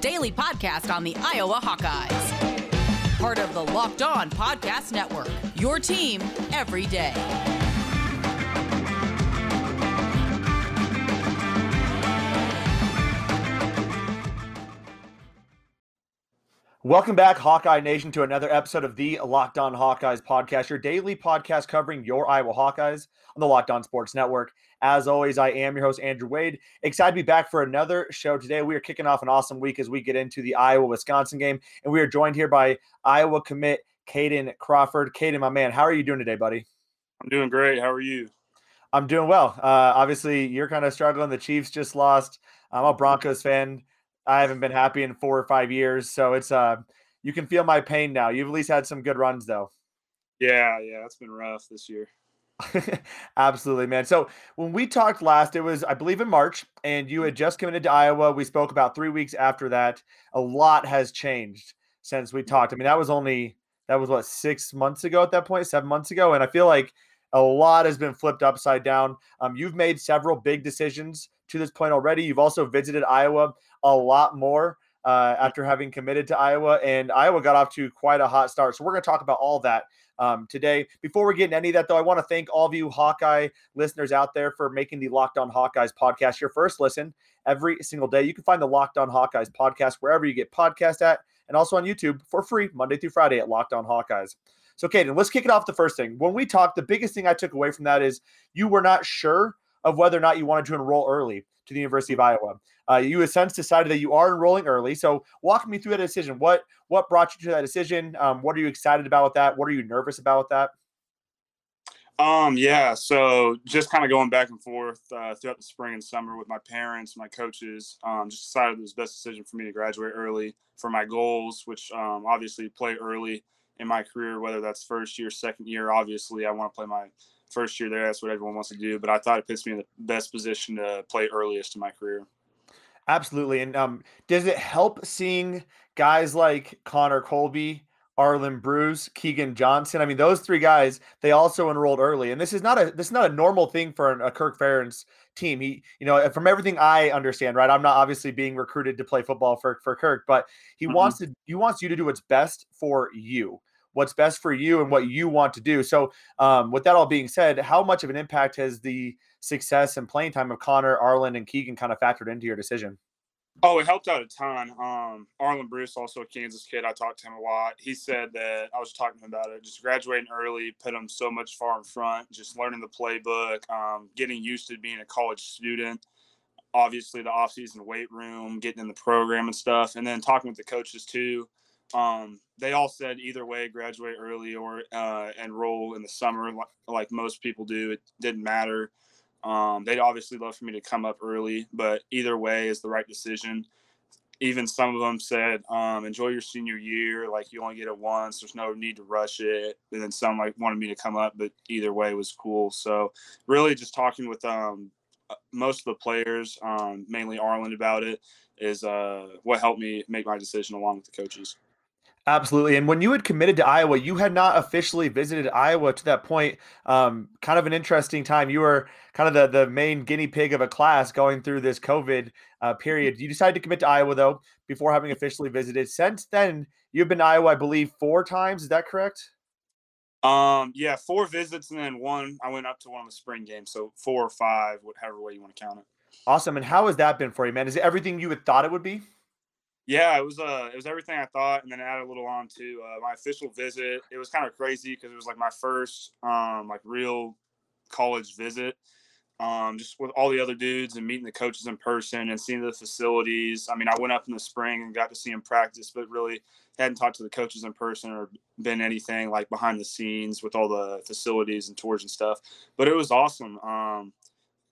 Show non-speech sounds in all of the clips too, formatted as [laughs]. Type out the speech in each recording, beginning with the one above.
daily podcast on the Iowa Hawkeyes. Part of the Locked On Podcast Network, your team every day. Welcome back, Hawkeye Nation, to another episode of the Locked On Hawkeyes podcast, your daily podcast covering your Iowa Hawkeyes on the Locked On Sports Network. As always, I am your host, Andrew Wade. Excited to be back for another show today. We are kicking off an awesome week as we get into the Iowa Wisconsin game, and we are joined here by Iowa commit Caden Crawford. Caden, my man, how are you doing today, buddy? I'm doing great. How are you? I'm doing well. Uh, obviously, you're kind of struggling. The Chiefs just lost. I'm a Broncos fan. I haven't been happy in four or five years, so it's uh, you can feel my pain now. You've at least had some good runs, though. Yeah, yeah, it's been rough this year. [laughs] Absolutely, man. So when we talked last, it was, I believe, in March, and you had just committed to Iowa. We spoke about three weeks after that. A lot has changed since we talked. I mean, that was only that was what six months ago at that point, seven months ago, and I feel like a lot has been flipped upside down. Um, you've made several big decisions to this point already. You've also visited Iowa a lot more uh, after having committed to Iowa, and Iowa got off to quite a hot start. So we're going to talk about all that um, today. Before we get into any of that, though, I want to thank all of you Hawkeye listeners out there for making the Locked On Hawkeyes podcast your first listen every single day. You can find the Locked On Hawkeyes podcast wherever you get podcast at, and also on YouTube for free Monday through Friday at Locked On Hawkeyes. So, Caden, let's kick it off. The first thing when we talked, the biggest thing I took away from that is you were not sure of whether or not you wanted to enroll early to the University of Iowa. Uh, you have since decided that you are enrolling early. So walk me through that decision. What what brought you to that decision? Um, what are you excited about with that? What are you nervous about with that? Um, yeah, so just kind of going back and forth uh, throughout the spring and summer with my parents, my coaches, um, just decided it was the best decision for me to graduate early for my goals, which um, obviously play early in my career, whether that's first year, second year. Obviously, I want to play my first year there. That's what everyone wants to do. But I thought it puts me in the best position to play earliest in my career. Absolutely. And um, does it help seeing guys like Connor Colby, Arland Bruce, Keegan Johnson? I mean, those three guys, they also enrolled early. And this is not a this is not a normal thing for a Kirk Ferentz team. He, you know, from everything I understand, right? I'm not obviously being recruited to play football for, for Kirk, but he mm-hmm. wants to he wants you to do what's best for you what's best for you and what you want to do. So, um, with that all being said, how much of an impact has the success and playing time of Connor, Arland, and Keegan kind of factored into your decision? Oh, it helped out a ton. Um, Arland Bruce, also a Kansas kid, I talked to him a lot. He said that I was talking to him about it. Just graduating early put him so much far in front. Just learning the playbook, um, getting used to being a college student. Obviously, the off-season weight room, getting in the program and stuff, and then talking with the coaches too. Um, they all said either way, graduate early or uh, enroll in the summer, like, like most people do. It didn't matter. Um, they'd obviously love for me to come up early, but either way is the right decision. Even some of them said, um, "Enjoy your senior year. Like you only get it once. There's no need to rush it." And then some like wanted me to come up, but either way was cool. So really, just talking with um, uh, most of the players, um, mainly Arland, about it is uh, what helped me make my decision along with the coaches. Absolutely. And when you had committed to Iowa, you had not officially visited Iowa to that point. Um, kind of an interesting time. You were kind of the, the main guinea pig of a class going through this COVID uh, period. You decided to commit to Iowa, though, before having officially visited. Since then, you've been to Iowa, I believe, four times. Is that correct? Um, yeah, four visits and then one. I went up to one of the spring games, so four or five, whatever way you want to count it. Awesome. And how has that been for you, man? Is it everything you had thought it would be? Yeah, it was uh it was everything I thought, and then add a little on to uh, my official visit. It was kind of crazy because it was like my first um like real college visit. Um, just with all the other dudes and meeting the coaches in person and seeing the facilities. I mean, I went up in the spring and got to see them practice, but really hadn't talked to the coaches in person or been anything like behind the scenes with all the facilities and tours and stuff. But it was awesome. Um,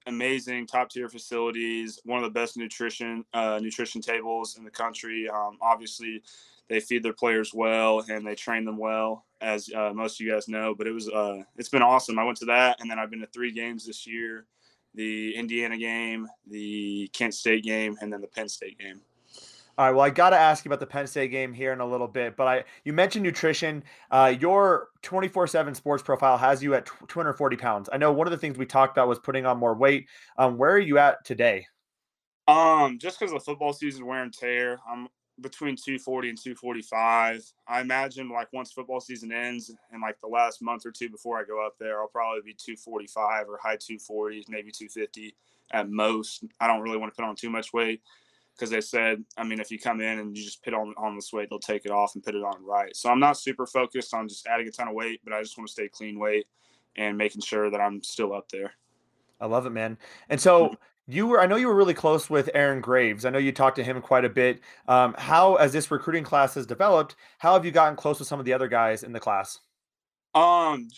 amazing top tier facilities, one of the best nutrition uh, nutrition tables in the country. Um, obviously, they feed their players well and they train them well, as uh, most of you guys know. But it was uh, it's been awesome. I went to that, and then I've been to three games this year: the Indiana game, the Kent State game, and then the Penn State game. All right. Well, I got to ask you about the Penn State game here in a little bit, but I you mentioned nutrition. Uh, your 24/7 sports profile has you at 240 pounds. I know one of the things we talked about was putting on more weight. Um, where are you at today? Um, just because the football season wear and tear, I'm between 240 and 245. I imagine like once football season ends and like the last month or two before I go up there, I'll probably be 245 or high 240s, maybe 250 at most. I don't really want to put on too much weight because they said, I mean, if you come in and you just put on on this weight, they'll take it off and put it on right. So I'm not super focused on just adding a ton of weight, but I just want to stay clean weight and making sure that I'm still up there. I love it, man. And so mm-hmm. you were, I know you were really close with Aaron Graves. I know you talked to him quite a bit. Um, how, as this recruiting class has developed, how have you gotten close with some of the other guys in the class? Um,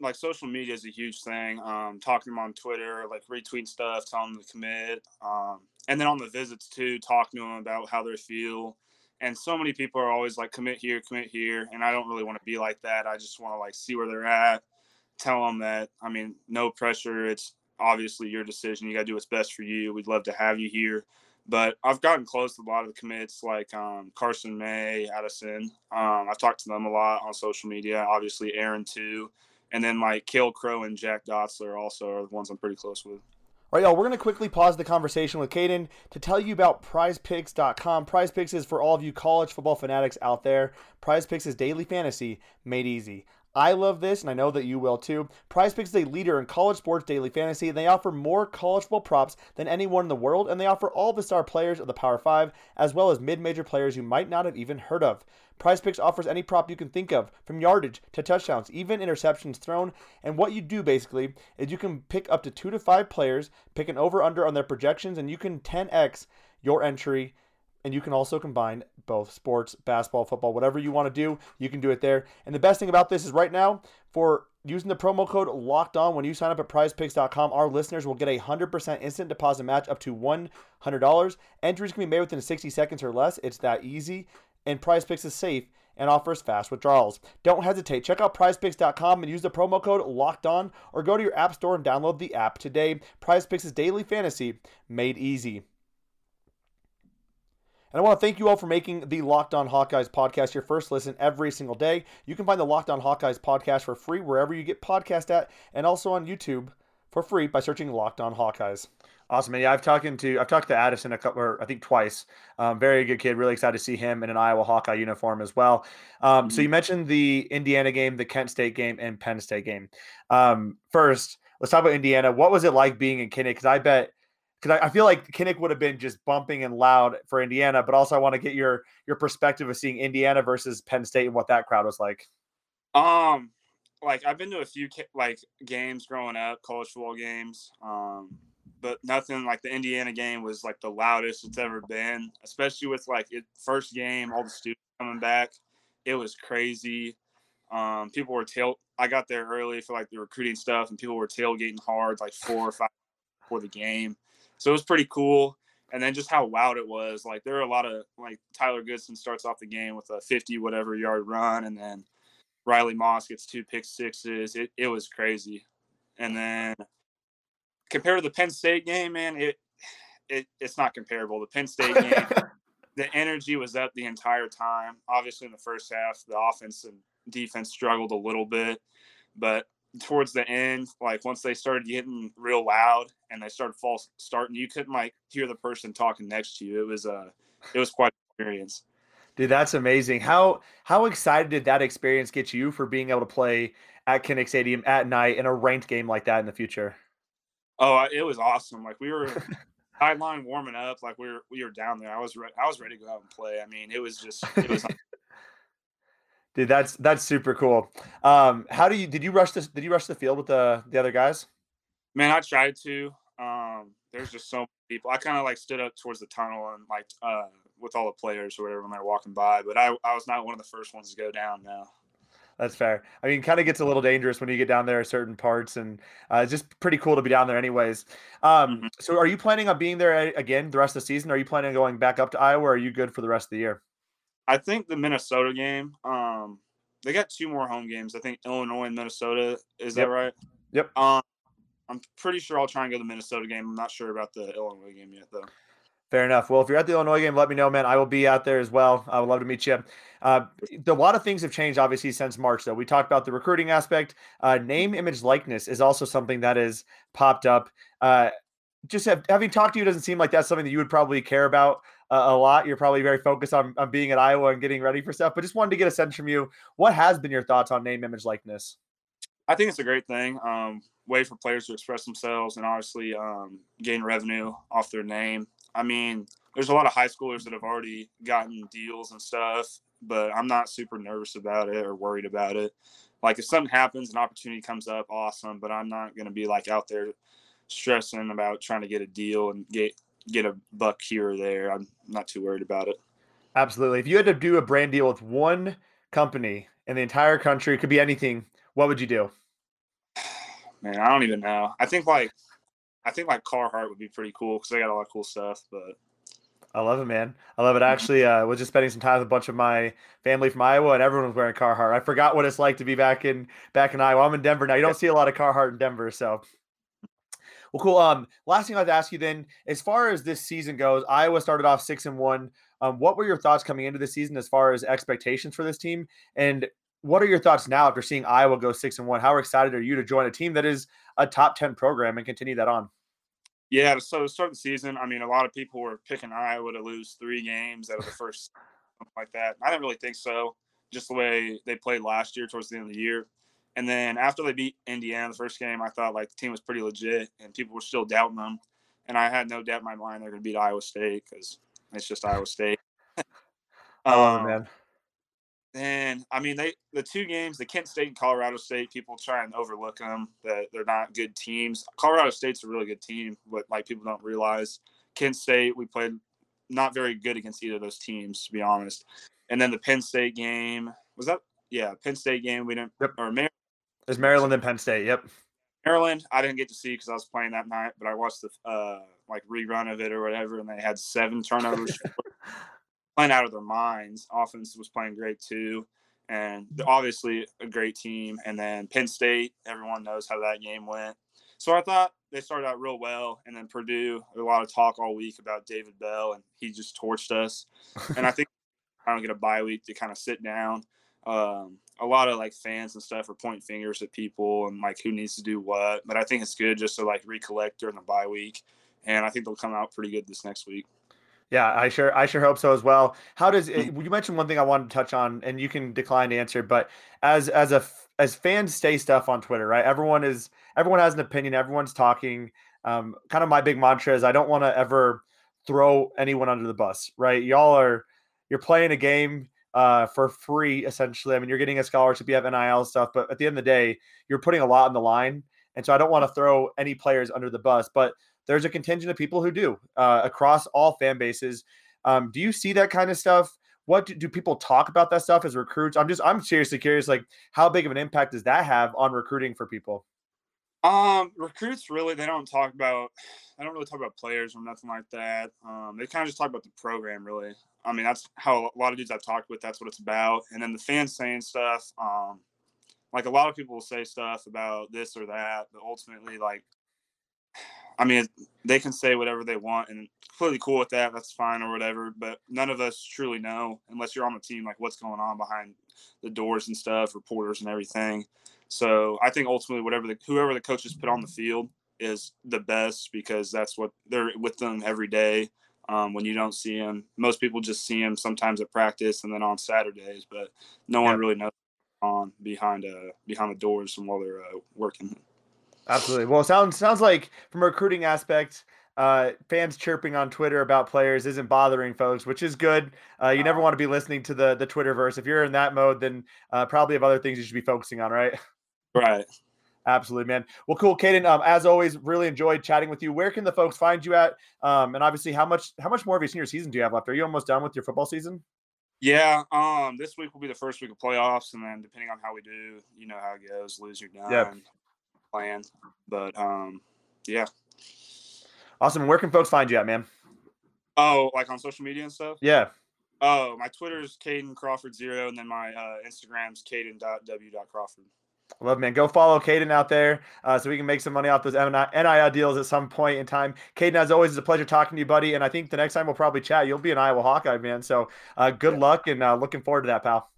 like social media is a huge thing. Um, talking to them on Twitter, like retweeting stuff, telling them to commit. Um, and then on the visits too, talking to them about how they feel. And so many people are always like, commit here, commit here. And I don't really want to be like that. I just want to like see where they're at, tell them that, I mean, no pressure. It's obviously your decision. You got to do what's best for you. We'd love to have you here. But I've gotten close to a lot of the commits, like um, Carson May, Addison. Um, I've talked to them a lot on social media. Obviously, Aaron too, and then like Kale Crow and Jack Dotzler also are the ones I'm pretty close with. All right, y'all, we're going to quickly pause the conversation with Caden to tell you about prizepicks.com. Prizepicks is for all of you college football fanatics out there. Prizepicks is daily fantasy made easy. I love this, and I know that you will too. Prize Picks is a leader in college sports daily fantasy. And they offer more college football props than anyone in the world, and they offer all the star players of the Power 5, as well as mid major players you might not have even heard of. Prize Picks offers any prop you can think of, from yardage to touchdowns, even interceptions thrown. And what you do basically is you can pick up to two to five players, pick an over under on their projections, and you can 10x your entry and you can also combine both sports, basketball, football, whatever you want to do, you can do it there. And the best thing about this is right now, for using the promo code locked on when you sign up at prizepicks.com, our listeners will get a 100% instant deposit match up to $100. Entries can be made within 60 seconds or less. It's that easy. And Prize Picks is safe and offers fast withdrawals. Don't hesitate. Check out prizepicks.com and use the promo code locked on or go to your app store and download the app today. Prize Picks is daily fantasy made easy. And I want to thank you all for making the Locked On Hawkeyes podcast your first listen every single day. You can find the Locked On Hawkeyes podcast for free wherever you get podcast at, and also on YouTube for free by searching Locked On Hawkeyes. Awesome, yeah. I've talked to I've talked to Addison a couple, or I think twice. Um, very good kid. Really excited to see him in an Iowa Hawkeye uniform as well. Um, mm-hmm. So you mentioned the Indiana game, the Kent State game, and Penn State game. Um, first, let's talk about Indiana. What was it like being in Kinnick? Because I bet because I, I, feel like Kinnick would have been just bumping and loud for Indiana, but also I want to get your your perspective of seeing Indiana versus Penn State and what that crowd was like. Um, like I've been to a few like games growing up, college football games. Um, but nothing like the Indiana game was like the loudest it's ever been, especially with like it first game, all the students coming back. It was crazy. Um, people were tail. I got there early for like the recruiting stuff, and people were tailgating hard, like four or five before the game. So it was pretty cool. And then just how loud it was. Like there were a lot of like Tyler Goodson starts off the game with a 50 whatever yard run, and then Riley Moss gets two pick sixes. It it was crazy. And then compared to the Penn State game, man, it it it's not comparable. The Penn State game, [laughs] the energy was up the entire time. Obviously, in the first half, the offense and defense struggled a little bit, but towards the end, like once they started getting real loud and they started false starting, you couldn't like hear the person talking next to you. It was a, uh, it was quite an experience. Dude, that's amazing. How how excited did that experience get you for being able to play at Kinnick Stadium at night in a ranked game like that in the future? Oh, it was awesome. Like we were [laughs] sideline warming up, like we were we were down there. I was re- I was ready to go out and play. I mean, it was just it was [laughs] Dude, that's that's super cool. Um, how do you did you rush this? Did you rush the field with the the other guys? Man, I tried to. There's just so many people. I kind of like stood up towards the tunnel and like uh, with all the players or whatever when they're walking by, but I I was not one of the first ones to go down. Now. That's fair. I mean, kind of gets a little dangerous when you get down there at certain parts, and uh, it's just pretty cool to be down there, anyways. Um, mm-hmm. So, are you planning on being there again the rest of the season? Are you planning on going back up to Iowa? are you good for the rest of the year? I think the Minnesota game. Um, they got two more home games. I think Illinois and Minnesota. Is yep. that right? Yep. Um, I'm pretty sure I'll try and go to the Minnesota game. I'm not sure about the Illinois game yet, though. Fair enough. Well, if you're at the Illinois game, let me know, man. I will be out there as well. I would love to meet you. Uh, a lot of things have changed, obviously, since March, though. We talked about the recruiting aspect. Uh, name, image, likeness is also something that has popped up. Uh, just have, having talked to you doesn't seem like that's something that you would probably care about uh, a lot. You're probably very focused on, on being at Iowa and getting ready for stuff. But just wanted to get a sense from you. What has been your thoughts on name, image, likeness? I think it's a great thing. Um, way for players to express themselves and obviously um, gain revenue off their name. I mean, there's a lot of high schoolers that have already gotten deals and stuff, but I'm not super nervous about it or worried about it. Like if something happens, an opportunity comes up, awesome. But I'm not going to be like out there stressing about trying to get a deal and get get a buck here or there. I'm not too worried about it. Absolutely. If you had to do a brand deal with one company in the entire country, it could be anything. What would you do? Man, I don't even know. I think like I think like Carhartt would be pretty cool because they got a lot of cool stuff. But I love it, man. I love it. I actually uh, was just spending some time with a bunch of my family from Iowa, and everyone was wearing Carhartt. I forgot what it's like to be back in back in Iowa. I'm in Denver now. You don't see a lot of Carhartt in Denver, so. Well, cool. Um, last thing I'd ask you then, as far as this season goes, Iowa started off six and one. Um, what were your thoughts coming into the season as far as expectations for this team, and what are your thoughts now after seeing Iowa go six and one? How excited are you to join a team that is a top ten program and continue that on? Yeah, so to start the season, I mean, a lot of people were picking Iowa to lose three games out of the [laughs] first, like that. I didn't really think so, just the way they played last year towards the end of the year. And then after they beat Indiana the first game, I thought like the team was pretty legit, and people were still doubting them. And I had no doubt in my mind they're going to beat Iowa State because it's just Iowa State. [laughs] oh um, man. And I mean, they the two games, the Kent State and Colorado State, people try and overlook them that they're not good teams. Colorado State's a really good team, but like people don't realize. Kent State, we played not very good against either of those teams, to be honest. And then the Penn State game was that, yeah, Penn State game. We didn't, yep. or Maryland. It's Maryland and Penn State. Yep. Maryland, I didn't get to see because I was playing that night, but I watched the uh, like rerun of it or whatever, and they had seven turnovers. [laughs] playing out of their minds. Offense was playing great too, and obviously a great team. And then Penn State, everyone knows how that game went. So I thought they started out real well, and then Purdue. A lot of talk all week about David Bell, and he just torched us. [laughs] and I think I don't get a bye week to kind of sit down. Um, a lot of like fans and stuff are pointing fingers at people and like who needs to do what. But I think it's good just to like recollect during the bye week, and I think they'll come out pretty good this next week. Yeah, I sure I sure hope so as well. How does it, you mentioned one thing I wanted to touch on, and you can decline to answer, but as as a as fans say stuff on Twitter, right? Everyone is everyone has an opinion. Everyone's talking. Um, kind of my big mantra is I don't want to ever throw anyone under the bus, right? Y'all are you're playing a game uh, for free essentially. I mean, you're getting a scholarship, you have NIL stuff, but at the end of the day, you're putting a lot on the line, and so I don't want to throw any players under the bus, but there's a contingent of people who do uh, across all fan bases. Um, do you see that kind of stuff? What do, do, people talk about that stuff as recruits? I'm just I'm seriously curious, like how big of an impact does that have on recruiting for people? Um, recruits really they don't talk about I don't really talk about players or nothing like that. Um, they kind of just talk about the program really. I mean that's how a lot of dudes I've talked with that's what it's about. And then the fans saying stuff, um, like a lot of people will say stuff about this or that, but ultimately like I mean, they can say whatever they want and completely cool with that. That's fine or whatever. But none of us truly know unless you're on the team, like what's going on behind the doors and stuff, reporters and everything. So I think ultimately, whatever the whoever the coaches put on the field is the best because that's what they're with them every day. Um, when you don't see them, most people just see them sometimes at practice and then on Saturdays, but no one really knows on behind uh behind the doors and while they're uh, working. Absolutely. Well, sounds sounds like from a recruiting aspect, uh, fans chirping on Twitter about players isn't bothering folks, which is good. Uh, you never want to be listening to the the Twitterverse. If you're in that mode, then uh, probably have other things you should be focusing on, right? Right. Absolutely, man. Well, cool, Caden. Um, as always, really enjoyed chatting with you. Where can the folks find you at? Um, and obviously, how much how much more of your senior season do you have left? Are you almost done with your football season? Yeah. Um, this week will be the first week of playoffs, and then depending on how we do, you know how it goes. Lose, you're done. Yeah plan. But um, yeah. Awesome. Where can folks find you at, man? Oh, like on social media and stuff? Yeah. Oh, my Twitter is Caden Crawford zero, and then my uh, Instagram's Caden.w.crawford. Love man, go follow Caden out there uh, so we can make some money off those NIL deals at some point in time. Caden, as always, it's a pleasure talking to you, buddy. And I think the next time we'll probably chat, you'll be an Iowa Hawkeye, man. So uh, good luck and uh, looking forward to that, pal.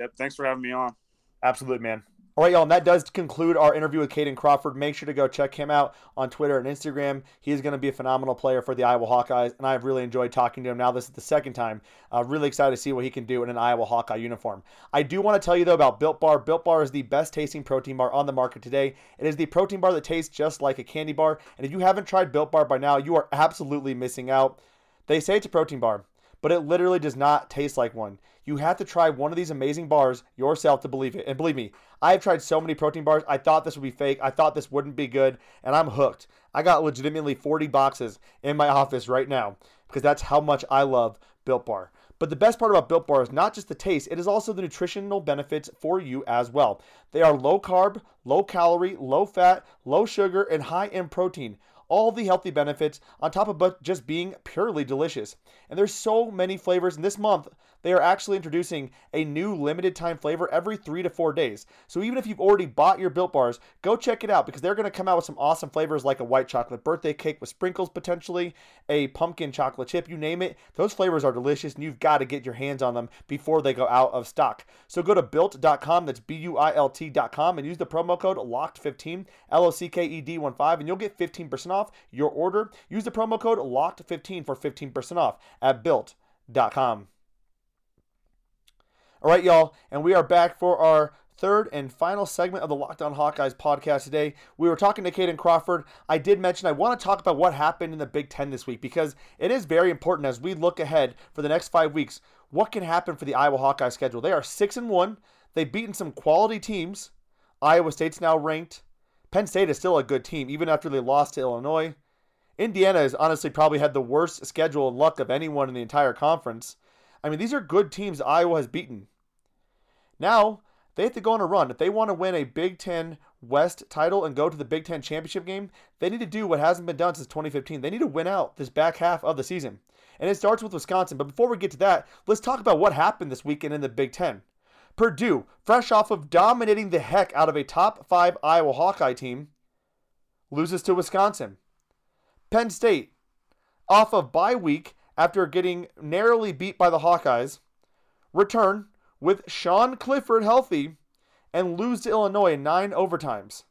Yep. Thanks for having me on. Absolutely, man. All right, y'all, and that does conclude our interview with Caden Crawford. Make sure to go check him out on Twitter and Instagram. He is going to be a phenomenal player for the Iowa Hawkeyes, and I've really enjoyed talking to him. Now, this is the second time. Uh, really excited to see what he can do in an Iowa Hawkeye uniform. I do want to tell you, though, about Built Bar. Built Bar is the best tasting protein bar on the market today. It is the protein bar that tastes just like a candy bar, and if you haven't tried Built Bar by now, you are absolutely missing out. They say it's a protein bar, but it literally does not taste like one. You have to try one of these amazing bars yourself to believe it. And believe me, I've tried so many protein bars. I thought this would be fake. I thought this wouldn't be good, and I'm hooked. I got legitimately 40 boxes in my [laughs] office right now because that's how much I love Built Bar. But the best part about Built Bar is not just the taste, it is also the nutritional benefits for you as well. They are low carb, low calorie, low fat, low sugar, and high in protein all the healthy benefits on top of just being purely delicious. And there's so many flavors. And this month, they are actually introducing a new limited time flavor every three to four days. So even if you've already bought your Built Bars, go check it out because they're going to come out with some awesome flavors like a white chocolate birthday cake with sprinkles potentially, a pumpkin chocolate chip, you name it. Those flavors are delicious and you've got to get your hands on them before they go out of stock. So go to built.com, that's B U I L T.com, and use the promo code LOCKED15, L O C K E D 1 5, and you'll get 15% off your order. Use the promo code LOCKED15 for 15% off at built.com. All right, y'all, and we are back for our third and final segment of the Locked On Hawkeyes podcast today. We were talking to Caden Crawford. I did mention I want to talk about what happened in the Big Ten this week because it is very important as we look ahead for the next five weeks. What can happen for the Iowa Hawkeye schedule? They are six and one. They've beaten some quality teams. Iowa State's now ranked. Penn State is still a good team, even after they lost to Illinois. Indiana has honestly probably had the worst schedule and luck of anyone in the entire conference. I mean, these are good teams Iowa has beaten. Now, they have to go on a run. If they want to win a Big Ten West title and go to the Big Ten championship game, they need to do what hasn't been done since 2015. They need to win out this back half of the season. And it starts with Wisconsin. But before we get to that, let's talk about what happened this weekend in the Big Ten. Purdue, fresh off of dominating the heck out of a top five Iowa Hawkeye team, loses to Wisconsin. Penn State, off of bye week after getting narrowly beat by the Hawkeyes, return with Sean Clifford healthy and lose to Illinois in nine overtimes.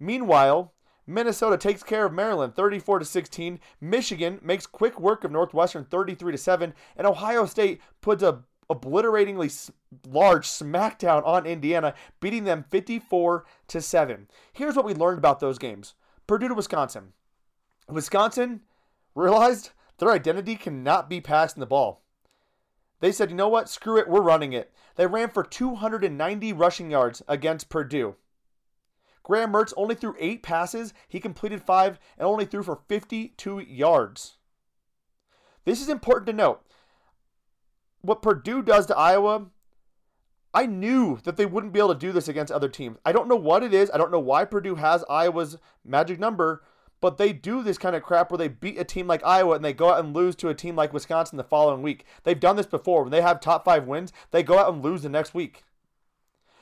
Meanwhile, Minnesota takes care of Maryland 34 to 16. Michigan makes quick work of Northwestern 33 to 7, and Ohio State puts a obliteratingly large smackdown on Indiana, beating them 54 to 7. Here's what we learned about those games. Purdue to Wisconsin. Wisconsin realized their identity cannot be passing the ball. They said, you know what? Screw it. We're running it. They ran for 290 rushing yards against Purdue. Graham Mertz only threw eight passes. He completed five and only threw for 52 yards. This is important to note. What Purdue does to Iowa, I knew that they wouldn't be able to do this against other teams. I don't know what it is. I don't know why Purdue has Iowa's magic number, but they do this kind of crap where they beat a team like Iowa and they go out and lose to a team like Wisconsin the following week. They've done this before. When they have top five wins, they go out and lose the next week.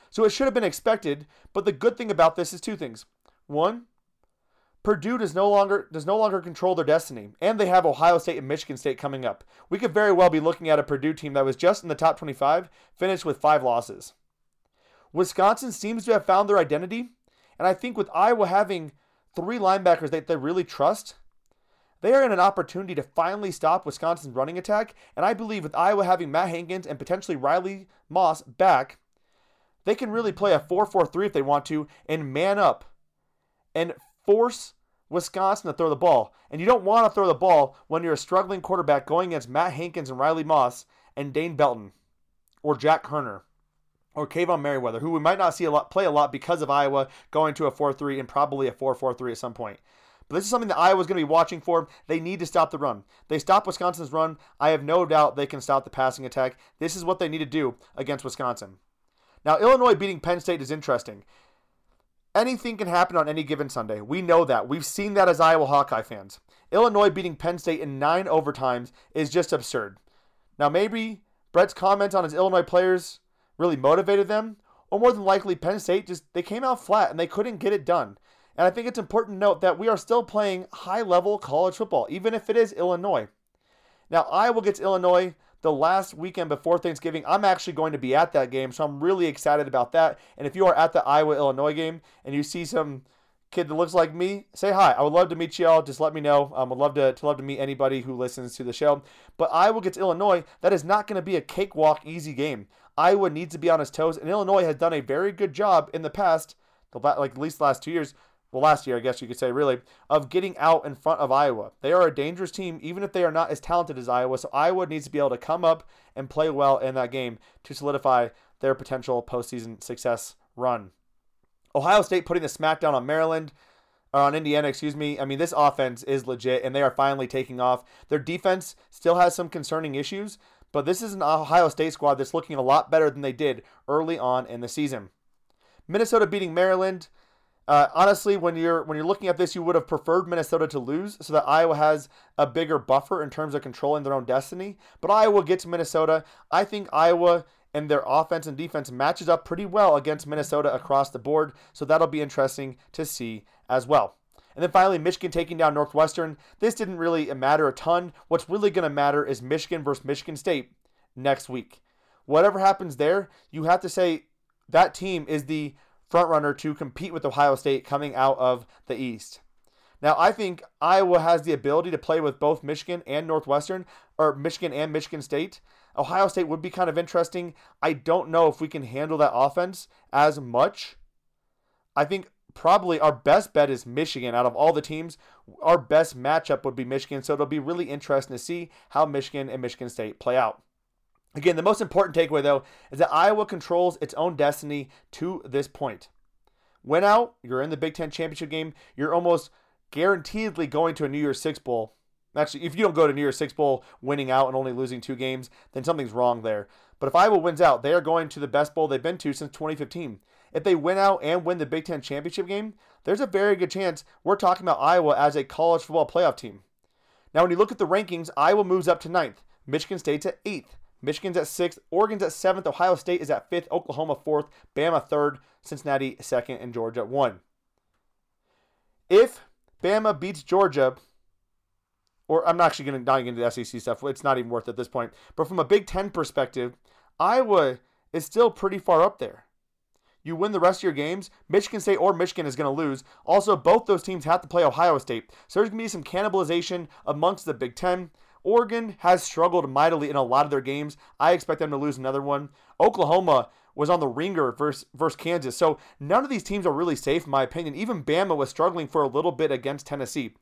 So it should have been expected, but the good thing about this is two things. One, Purdue does no longer does no longer control their destiny, and they have Ohio State and Michigan State coming up. We could very well be looking at a Purdue team that was just in the top 25, finished with five losses. Wisconsin seems to have found their identity, and I think with Iowa having three linebackers that they really trust, they are in an opportunity to finally stop Wisconsin's running attack. And I believe with Iowa having Matt Hankins and potentially Riley Moss back, they can really play a 4 4 3 if they want to and man up and force Wisconsin to throw the ball. And you don't want to throw the ball when you're a struggling quarterback going against Matt Hankins and Riley Moss and Dane Belton or Jack Koerner or Kaevon Merriweather, who we might not see a lot play a lot because of Iowa going to a 4-3 and probably a 4-4-3 at some point. But this is something that Iowa's going to be watching for. They need to stop the run. They stop Wisconsin's run. I have no doubt they can stop the passing attack. This is what they need to do against Wisconsin. Now, Illinois beating Penn State is interesting. Anything can happen on any given Sunday. We know that. We've seen that as Iowa Hawkeye fans. Illinois beating Penn State in nine overtimes is just absurd. Now, maybe Bret's comments on his Illinois players really motivated them, or more than likely Penn State just they came out flat and they couldn't get it done. And I think it's important to note that we are still playing high level college football, even if it is Illinois. Now, Iowa gets Illinois the last weekend before Thanksgiving. I'm actually going to be at that game, so I'm really excited about that. And if you are at the Iowa Illinois game and you see some kid that looks like me, say hi. I would love to meet y'all. Just let me know. Um, I'd love to, to love to meet anybody who listens to the show. But Iowa gets Illinois. That is not going to be a cakewalk, easy game. Iowa needs to be on his toes, and Illinois has done a very good job in the past, like at least the last two years, well, last year, I guess you could say, really, of getting out in front of Iowa. They are a dangerous team, even if they are not as talented as Iowa. So Iowa needs to be able to come up and play well in that game to solidify their potential postseason success run. Ohio State putting the smackdown on Maryland, or on Indiana, excuse me. I mean, this offense is legit, and they are finally taking off. Their defense still has some concerning issues, but this is an Ohio State squad that's looking a lot better than they did early on in the season. Minnesota beating Maryland. Uh, honestly, when you're when you're looking at this, you would have preferred Minnesota to lose so that Iowa has a bigger buffer in terms of controlling their own destiny. But Iowa gets Minnesota. I think Iowa and their offense and defense matches up pretty well against Minnesota across the board. So that'll be interesting to see as well. And then finally, Michigan taking down Northwestern. This didn't really matter a ton. What's really going to matter is Michigan versus Michigan State next week. Whatever happens there, you have to say that team is the frontrunner to compete with Ohio State coming out of the East. Now, I think Iowa has the ability to play with both Michigan and Northwestern, or Michigan and Michigan State. Ohio State would be kind of interesting. I don't know if we can handle that offense as much. I think probably our best bet is Michigan. Out of all the teams, our best matchup would be Michigan. So it'll be really interesting to see how Michigan and Michigan State play out. Again, the most important takeaway, though, is that Iowa controls its own destiny to this point. Win out, you're in the Big Ten championship game. You're almost guaranteedly going to a New Year's Six Bowl. Actually, if you don't go to New Year's Six Bowl winning out and only losing two games, then something's wrong there. But if Iowa wins out, they are going to the best bowl they've been to since 2015. If they win out and win the Big Ten championship game, there's a very good chance we're talking about Iowa as a college football playoff team. Now, when you look at the rankings, Iowa moves up to ninth. Michigan State's at eighth. Michigan's at sixth, Oregon's at seventh, Ohio State is at fifth, Oklahoma fourth, Bama third, Cincinnati second, and Georgia at one. If Bama beats Georgia, or I'm not actually going to dive into the SEC stuff. It's not even worth it at this point. But from a Big Ten perspective, Iowa is still pretty far up there. You win the rest of your games, Michigan State or Michigan is going to lose. Also, both those teams have to play Ohio State. So there's going to be some cannibalization amongst the Big Ten. Oregon has struggled mightily in a lot of their games. I expect them to lose another one. Oklahoma was on the ringer versus, versus Kansas. So none of these teams are really safe, in my opinion. Even Bama was struggling for a little bit against Tennessee.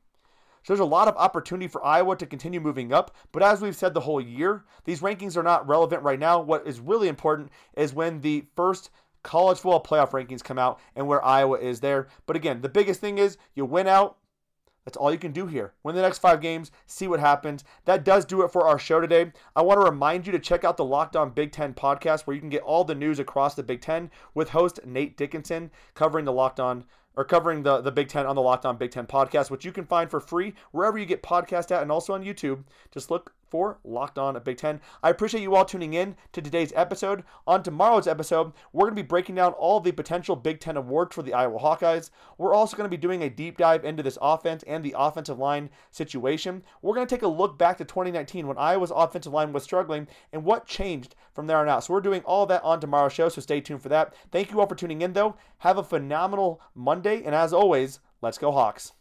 So there's a lot of opportunity for Iowa to continue moving up. But as we've said the whole year, these rankings are not relevant right now. What is really important is when the first college football playoff rankings come out and where Iowa is there. But again, the biggest thing is you win out, that's all you can do here. Win the next five games, see what happens. That does do it for our show today. I want to remind you to check out the Locked On Big Ten podcast where you can get all the news across the Big Ten with host Nate Dickinson covering the Locked On or covering the, the Big Ten on the Locked On Big Ten podcast, which you can find for free wherever you get podcast at and also on YouTube. Just look for Locked On Big Ten. I appreciate you all tuning in to today's episode. On tomorrow's episode, we're going to be breaking down all the potential Big Ten awards for the Iowa Hawkeyes. We're also going to be doing a deep dive into this offense and the offensive line situation. We're going to take a look back to 2019 when Iowa's offensive line was struggling and what changed from there on out. So we're doing all that on tomorrow's show, so stay tuned for that. Thank you all for tuning in, though. Have a phenomenal Monday, and as always, let's go Hawks.